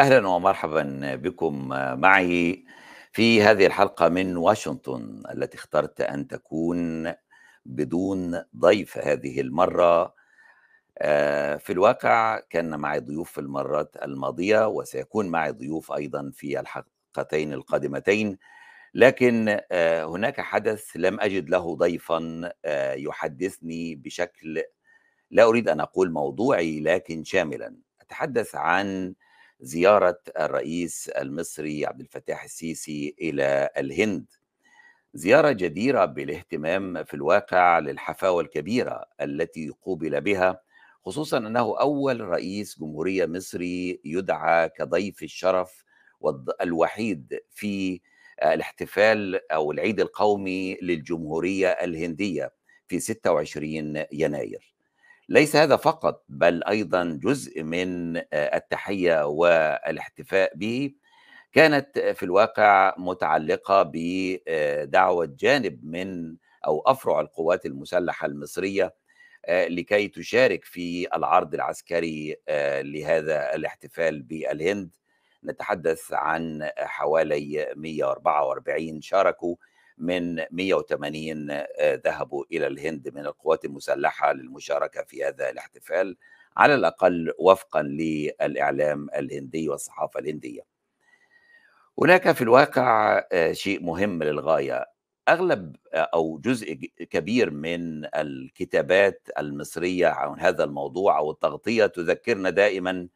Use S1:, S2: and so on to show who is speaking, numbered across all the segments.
S1: أهلًا ومرحبًا بكم معي في هذه الحلقة من واشنطن التي اخترت أن تكون بدون ضيف هذه المرة. آآ في الواقع كان معي ضيوف في المرات الماضية وسيكون معي ضيوف أيضًا في الحلقتين القادمتين، لكن آآ هناك حدث لم أجد له ضيفًا آآ يحدثني بشكل لا أريد أن أقول موضوعي لكن شاملًا. أتحدث عن زيارة الرئيس المصري عبد الفتاح السيسي إلى الهند. زيارة جديرة بالاهتمام في الواقع للحفاوة الكبيرة التي قُوبل بها، خصوصًا أنه أول رئيس جمهورية مصري يُدعى كضيف الشرف والض الوحيد في الاحتفال أو العيد القومي للجمهورية الهندية في 26 يناير. ليس هذا فقط، بل أيضًا جزء من آآ التحية والاحتفاء به، كانت في الواقع متعلقة ب آآ دعوة جانب من أو أفرع القوات المسلحة المصرية آآ لكي تشارك في العرض العسكري لهذا الاحتفال بالهند. نتحدث عن حوالي 144 شاركوا من 180 آآ ذهبوا إلى الهند من القوات المسلحة للمشاركة في هذا الاحتفال، على الأقل وفقًا للإعلام الهندي والصحافة الهندية. هناك في الواقع آآ شيء مهم للغاية، أغلب أو جزء كبير من الكتابات المصرية عن هذا الموضوع أو التغطية تذكرنا دائمًا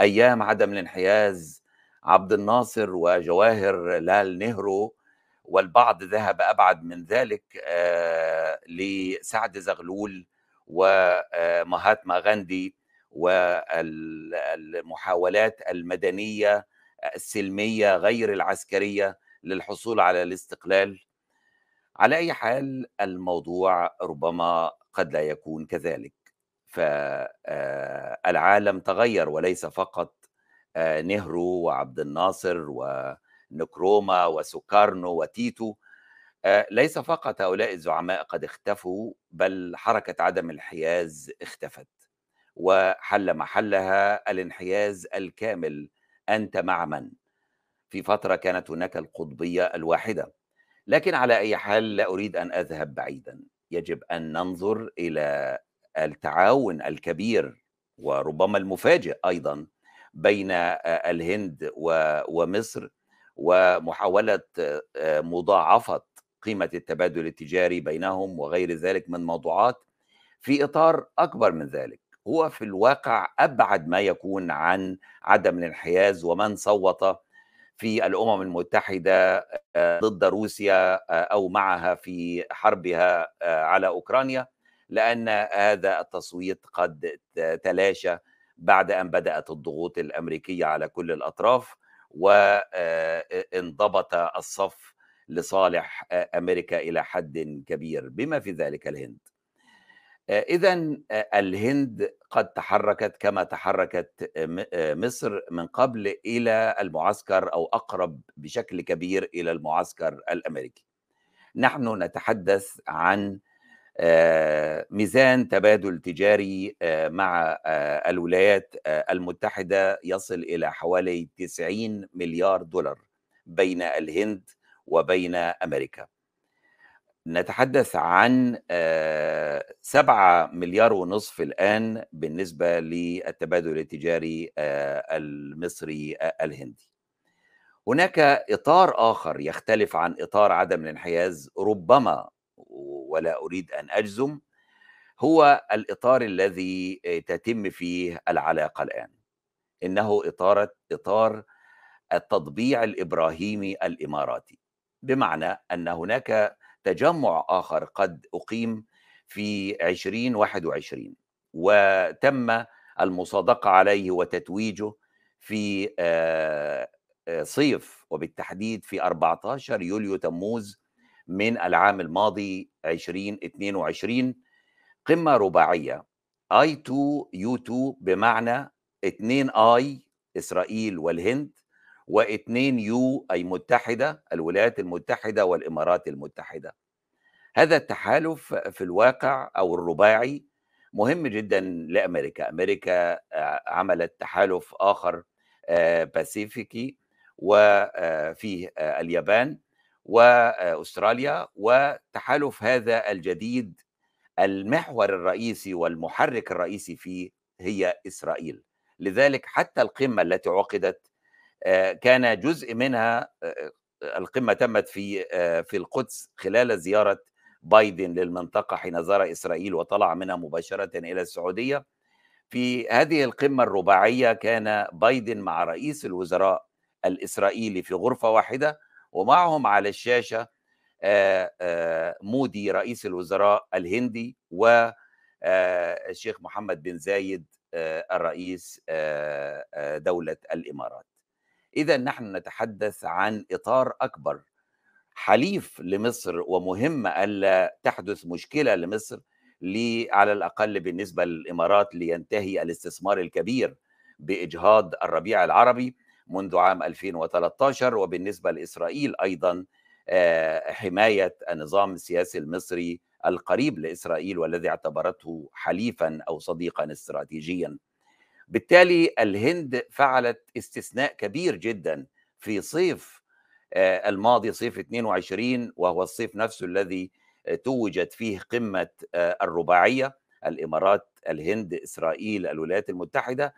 S1: أيام عدم الانحياز، عبد الناصر وجواهر لال نهرو، والبعض ذهب أبعد من ذلك آآ لسعد زغلول ومهاتما غاندي وال المحاولات المدنية السلمية غير العسكرية للحصول على الاستقلال. على أي حال الموضوع ربما قد لا يكون كذلك، ف آآ العالم تغيّر وليس فقط نهرو وعبد الناصر ونكرومة وسوكارنو وتيتو، آآ ليس فقط هؤلاء الزعماء قد اختفوا، بل حركة عدم الانحياز اختفت، وحل محلها الانحياز الكامل، أنت مع من؟ في فترة كانت هناك القطبية الواحدة، لكن على أي حال لا أريد أن أذهب بعيدًا، يجب أن ننظر إلى التعاون الكبير وربما المفاجئ أيضًا بين آآ الهند ومصر، ومحاولة آآ مضاعفة قيمة التبادل التجاري بينهم وغير ذلك من موضوعات، في إطار أكبر من ذلك، هو في الواقع أبعد ما يكون عن عدم الانحياز ومن صوّت في الأمم المتحدة آآ ضد روسيا آآ أو معها في حربها على أوكرانيا، لأن هذا التصويت قد تلاشى بعد أن بدأت الضغوط الأمريكية على كل الأطراف، و آآ أ انضبط الصف لصالح أ أمريكا إلى حدٍ كبير، بما في ذلك الهند. أ الهند قد تحركت كما تحركت مصر من قبل إلى المعسكر أو أقرب بشكل كبير إلى المعسكر الأمريكي. نحن نتحدث عن ميزان تبادل تجاري آآ مع آآ الولايات آآ المتحدة يصل إلى حوالي 90.000.000$ بين الهند وبين أمريكا. نتحدث عن آآ 7.500.000.000$ الآن بالنسبة للتبادل التجاري المصري الهندي. هناك إطار آخر يختلف عن إطار عدم الانحياز ربما ولا أريد أن أجزم، هو الإطار الذي تتم فيه العلاقة الآن. إنه إطار إطار التطبيع الإبراهيمي الإماراتي، بمعنى أن هناك تجمُّع آخر قد أُقيم في 2021 وتم المصادقة عليه وتتويجه في آآ آآ صيف وبالتحديد في 14 يوليو تموز من العام الماضي 2022 قمة رباعية I2 U2 بمعنى 2 I إسرائيل والهند، و2 U أي متحدة الولايات المتحدة والإمارات المتحدة. هذا التحالف في الواقع أو الرباعي مهم جدًا لأمريكا، أمريكا آآ عملت تحالف آخر باسيفيكي وفيه اليابان وأستراليا وتحالف هذا الجديد المحور الرئيسي والمحرك الرئيسي فيه هي إسرائيل. لذلك حتى القمة التي عقدت كان جزء منها القمة تمت في في القدس خلال زيارة بايدن للمنطقة حين زار إسرائيل وطلع منها مباشرة إلى السعودية. في هذه القمة الرباعية كان بايدن مع رئيس الوزراء الإسرائيلي في غرفة واحدة ومعهم على الشاشة مودي رئيس الوزراء الهندي والشيخ محمد بن زايد الرئيس دولة الإمارات. إذا نحن نتحدث عن إطار أكبر حليف لمصر ومهم ألا تحدث مشكلة لمصر على الأقل بالنسبة للإمارات لينتهي الاستثمار الكبير بإجهاض الربيع العربي منذ عام 2013 وبالنسبة لإسرائيل أيضا حماية النظام السياسي المصري القريب لإسرائيل والذي اعتبرته حليفا أو صديقا استراتيجيا. بالتالي الهند فعلت استثناء كبير جدا في صيف الماضي صيف 22 وهو الصيف نفسه الذي توجت فيه قمة الرباعية الإمارات الهند إسرائيل الولايات المتحدة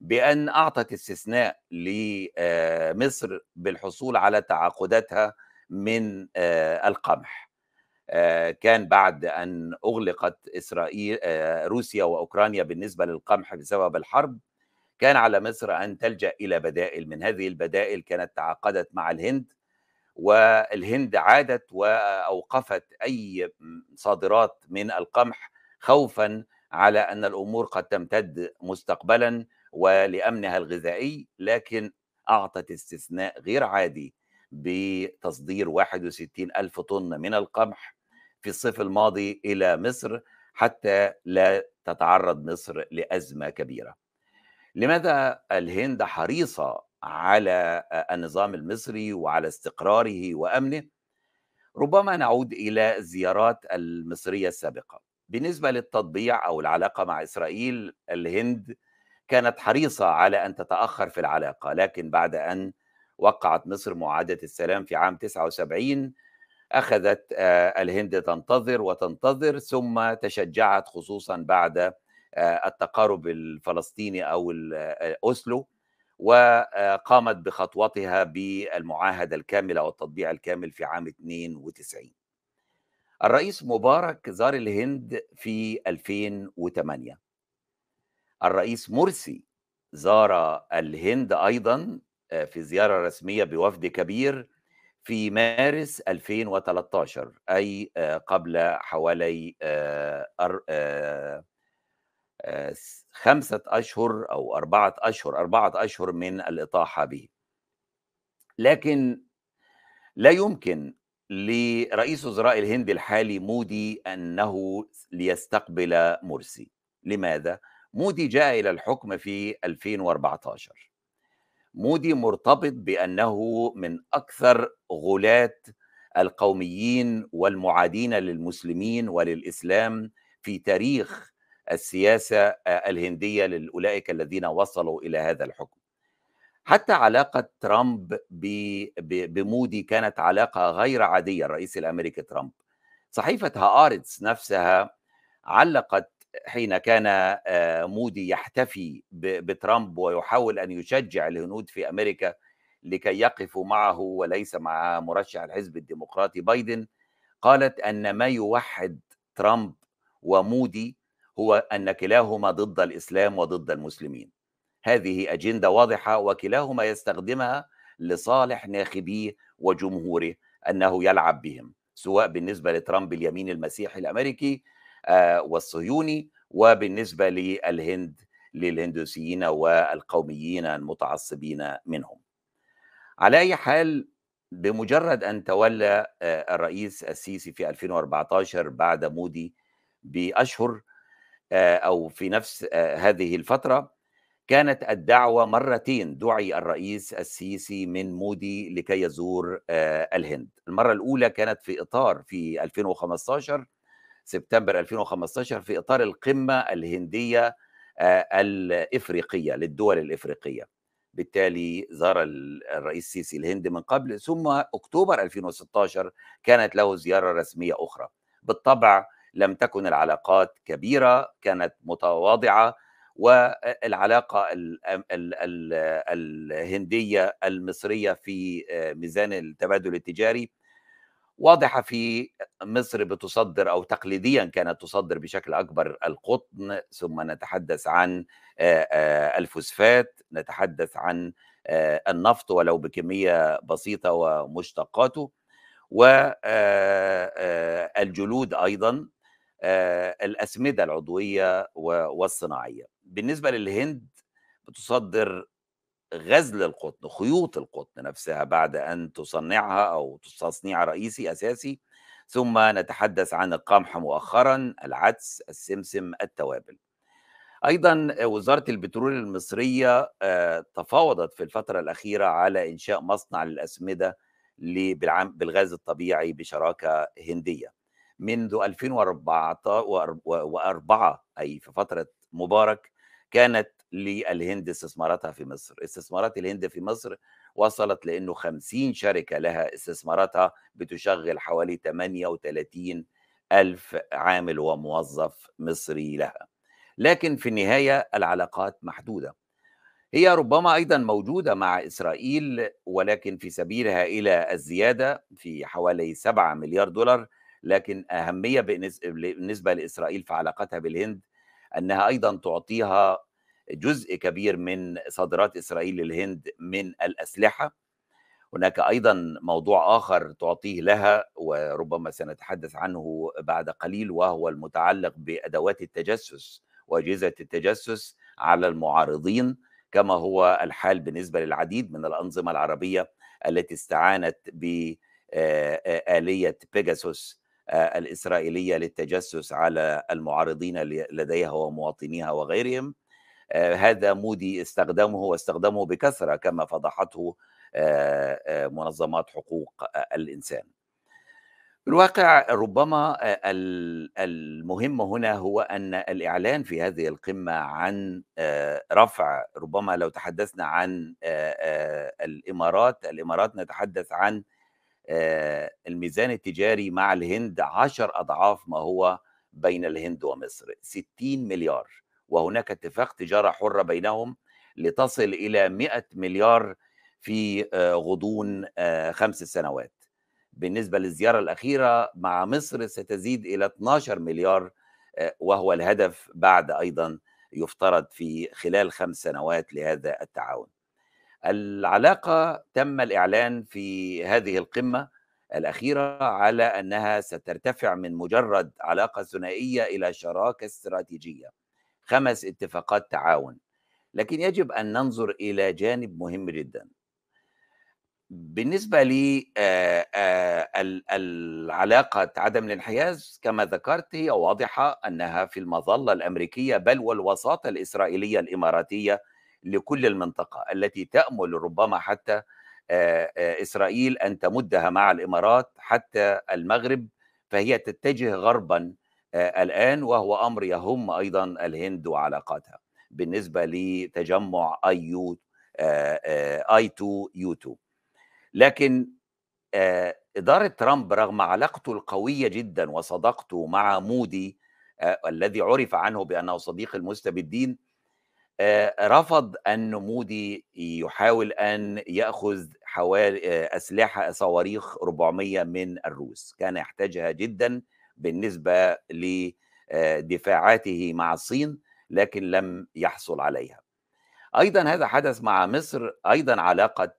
S1: بأن أعطت استثناء لمصر بالحصول على تعاقداتها من القمح. كان بعد أن أغلقت إسرائيل روسيا وأوكرانيا بالنسبة للقمح بسبب الحرب كان على مصر أن تلجأ إلى بدائل من هذه البدائل كانت تعاقدت مع الهند والهند عادت وأوقفت أي صادرات من القمح خوفا على أن الأمور قد تمتد مستقبلا. ولأمنها الغذائي لكن أعطت استثناء غير عادي بتصدير 61 ألف طن من القمح في الصيف الماضي إلى مصر حتى لا تتعرض مصر لأزمة كبيرة. لماذا الهند حريصة على النظام المصري وعلى استقراره وأمنه؟ ربما نعود إلى الزيارات المصرية السابقة. بالنسبة للتطبيع أو العلاقة مع إسرائيل الهند كانت حريصة على أن تتأخر في العلاقة لكن بعد أن وقعت مصر معاهدة السلام في عام 79 أخذت الهند تنتظر وتنتظر ثم تشجعت خصوصا بعد التقارب الفلسطيني أو أوسلو وقامت بخطوتها بالمعاهدة الكاملة والتطبيع الكامل في عام 92 الرئيس مبارك زار الهند في 2008 الرئيس مرسي زار الهند أيضا في زيارة رسمية بوفد كبير في مارس 2013 أي قبل حوالي خمسة أشهر أو أربعة أشهر أربعة أشهر من الإطاحة به لكن لا يمكن لرئيس وزراء الهند الحالي مودي أنه ليستقبل مرسي لماذا؟ مودي جاء إلى الحكم في 2014 مودي مرتبط بأنه من أكثر غلاة القوميين والمعادين للمسلمين وللإسلام في تاريخ السياسة الهندية لأولئك الذين وصلوا إلى هذا الحكم. حتى علاقة ترامب بمودي كانت علاقة غير عادية الرئيس الأمريكي ترامب. صحيفة هآرتس نفسها علقت حين كان مودي يحتفي بترامب ويحاول أن يشجع الهنود في أمريكا لكي يقفوا معه وليس مع مرشح الحزب الديمقراطي بايدن قالت أن ما يوحد ترامب ومودي هو أن كلاهما ضد الإسلام وضد المسلمين. هذه أجندة واضحة وكلاهما يستخدمها لصالح ناخبيه وجمهوره أنه يلعب بهم سواء بالنسبة لترامب اليمين المسيحي الأمريكي والصهيوني وبالنسبة للهند للهندوسيين والقوميين المتعصبين منهم. على أي حال بمجرد أن تولى الرئيس السيسي في 2014 بعد مودي بأشهر أو في نفس هذه الفترة كانت الدعوة مرتين دعي الرئيس السيسي من مودي لكي يزور الهند. المرة الأولى كانت في إطار في 2015 سبتمبر 2015 في إطار القمة الهندية الإفريقية للدول الإفريقية. بالتالي زار الرئيس السيسي الهند من قبل ثم أكتوبر 2016 كانت له زيارة رسمية أخرى بالطبع لم تكن العلاقات كبيرة كانت متواضعة والعلاقة الهندية المصرية في ميزان التبادل التجاري واضحة في مصر بتصدر أو تقليديا كانت تصدر بشكل أكبر القطن ثم نتحدث عن الفوسفات نتحدث عن النفط ولو بكمية بسيطة ومشتقاته والجلود أيضا الأسمدة العضوية والصناعية. بالنسبة للهند بتصدر غزل القطن خيوط القطن نفسها بعد أن تصنعها أو تصنيع رئيسي أساسي ثم نتحدث عن القمح مؤخرا العدس السمسم التوابل. أيضا وزارة البترول المصرية تفاوضت في الفترة الأخيرة على إنشاء مصنع للأسمدة بالغاز الطبيعي بشراكة هندية. منذ 2004 أي في فترة مبارك كانت للهند استثماراتها في مصر. استثمارات الهند في مصر وصلت لأنه 50 شركة لها استثماراتها بتشغل حوالي 38 ألف عامل وموظف مصري لها. لكن في النهاية العلاقات محدودة. هي ربما أيضا موجودة مع إسرائيل ولكن في سبيلها إلى الزيادة في حوالي 7 مليار دولار. لكن أهمية بالنسبة لإسرائيل في علاقتها بالهند أنها أيضا تعطيها جزء كبير من صادرات إسرائيل للهند من الأسلحة. هناك أيضا موضوع آخر تعطيه لها وربما سنتحدث عنه بعد قليل وهو المتعلق بأدوات التجسس وأجهزة التجسس على المعارضين كما هو الحال بالنسبة للعديد من الأنظمة العربية التي استعانت بآلية بيجاسوس الإسرائيلية للتجسس على المعارضين لديها ومواطنيها وغيرهم. هذا مودي استخدمه واستخدمه بكثرة كما فضحته منظمات حقوق الإنسان. الواقع ربما المهم هنا هو أن الإعلان في هذه القمة عن رفع ربما لو تحدثنا عن الإمارات الإمارات نتحدث عن الميزان التجاري مع الهند عشر أضعاف ما هو بين الهند ومصر 60 مليار. وهناك اتفاق تجارة حرة بينهم لتصل إلى 100 مليار في غضون خمس سنوات. بالنسبة للزيارة الأخيرة مع مصر ستزيد إلى 12 مليار وهو الهدف بعد أيضا يفترض في خلال خمس سنوات لهذا التعاون. العلاقة تم الإعلان في هذه القمة الأخيرة على أنها سترتفع من مجرد علاقة ثنائية إلى شراكة استراتيجية. خمس اتفاقات تعاون. لكن يجب أن ننظر إلى جانب مهم جدا. بالنسبة لي العلاقة عدم الانحياز كما ذكرت هي واضحة أنها في المظلة الأمريكية بل والوساطة الإسرائيلية الإماراتية لكل المنطقة التي تأمل ربما حتى إسرائيل أن تمدها مع الإمارات حتى المغرب فهي تتجه غربا الآن وهو أمر يهم أيضا الهند وعلاقاتها. بالنسبة لتجمع I U I 2 U 2 لكن إدارة ترامب رغم علاقته القوية جدا وصداقته مع مودي الذي عرف عنه بأنه صديق المستبدين رفض أن مودي يحاول أن يأخذ حوالي أسلحة صواريخ 400 من الروس. كان يحتاجها جدا بالنسبة لدفاعاته مع الصين لكن لم يحصل عليها. أيضا هذا حدث مع مصر أيضا علاقة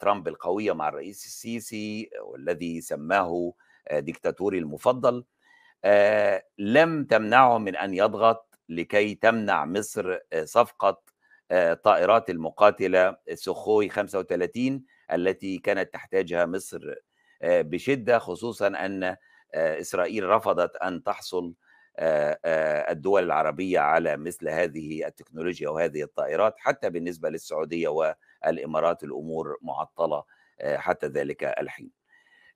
S1: ترامب القوية مع الرئيس السيسي والذي سماه ديكتاتوري المفضل. لم تمنعه من أن يضغط لكي تمنع مصر صفقة طائرات المقاتلة سخوي 35 التي كانت تحتاجها مصر بشدة خصوصا أن إسرائيل رفضت أن تحصل الدول العربية على مثل هذه التكنولوجيا وهذه الطائرات حتى بالنسبة للسعودية والإمارات الأمور معطلة حتى ذلك الحين.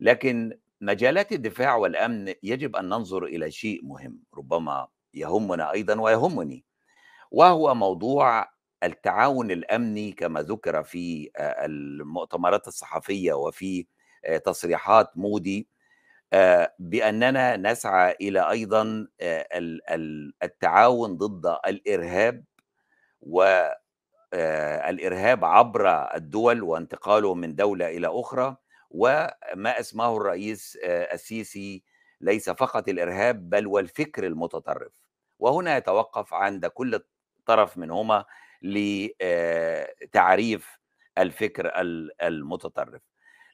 S1: لكن مجالات الدفاع والأمن يجب أن ننظر إلى شيء مهم ربما يهمنا أيضا ويهمني وهو موضوع التعاون الأمني كما ذُكر في المؤتمرات الصحفية وفي تصريحات مودي آآ بأننا نسعى إلى أيضًا آآ ال ال التعاون ضد الإرهاب و آآ الإرهاب عبر الدول وانتقاله من دولة إلى أخرى، وما أسماه الرئيس السيسي ليس فقط الإرهاب بل والفكر المتطرف، وهنا يتوقف عند كل طرف منهما لتعريف الفكر ال المتطرف.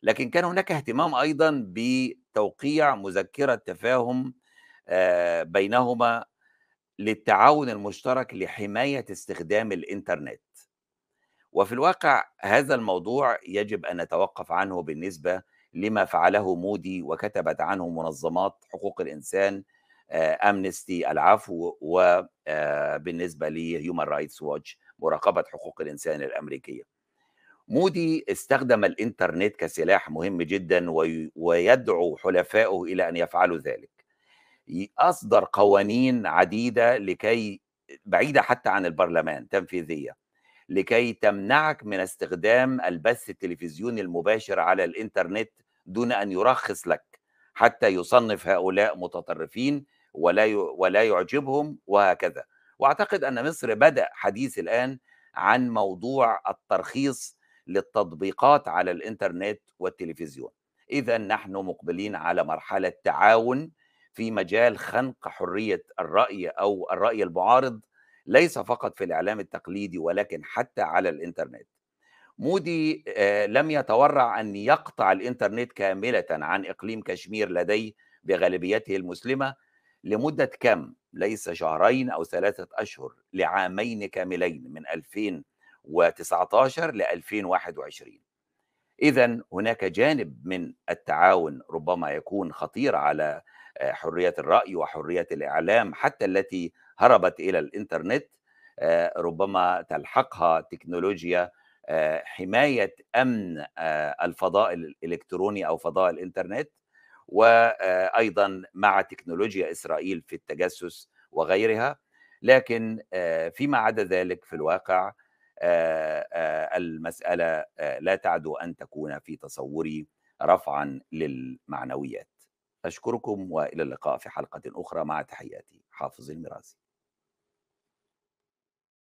S1: لكن كان هناك اهتمام أيضًا بتوقيع مذكرة تفاهم آآ بينهما للتعاون المشترك لحماية استخدام الإنترنت. وفي الواقع هذا الموضوع يجب أن نتوقف عنه بالنسبة لما فعله مودي وكتبت عنه منظمات حقوق الإنسان أمنستي العفو وبالنسبة لهيومن رايتس ووتش مراقبة حقوق الإنسان الأمريكية مودي استخدم الإنترنت كسلاح مهم جدا وي- ويدعو حلفائه إلى أن يفعلوا ذلك. أصدر قوانين عديدة لكي بعيدة حتى عن البرلمان تنفيذية لكي تمنعك من استخدام البث التلفزيوني المباشر على الإنترنت دون أن يرخص لك حتى يصنف هؤلاء متطرفين ولا ولا يعجبهم وهكذا. وأعتقد أن مصر بدأ حديث الآن عن موضوع الترخيص للتطبيقات على الإنترنت والتلفزيون اذا نحن مقبلين على مرحلة تعاون في مجال خنق حرية الرأي أو الرأي المعارض ليس فقط في الإعلام التقليدي ولكن حتى على الإنترنت مودي آه، لم يتورع أن يقطع الإنترنت كاملة عن إقليم كشمير لديه بغالبيته المسلمة لمدة كم؟ ليس شهرين أو ثلاثة أشهر لعامين كاملين من 2019 ل 2021 اذا هناك جانب من التعاون ربما يكون خطير على آه، حرية الرأي وحرية الإعلام حتى التي هربت إلى الإنترنت آه، ربما تلحقها تكنولوجيا آه، حماية أمن آه، الفضاء الإلكتروني أو فضاء الإنترنت وأيضا مع تكنولوجيا إسرائيل في التجسس وغيرها. لكن فيما عدا ذلك في الواقع المسألة لا تعدو أن تكون في تصوري رفعا للمعنويات. أشكركم وإلى اللقاء في حلقة أخرى. مع تحياتي حافظ المراسي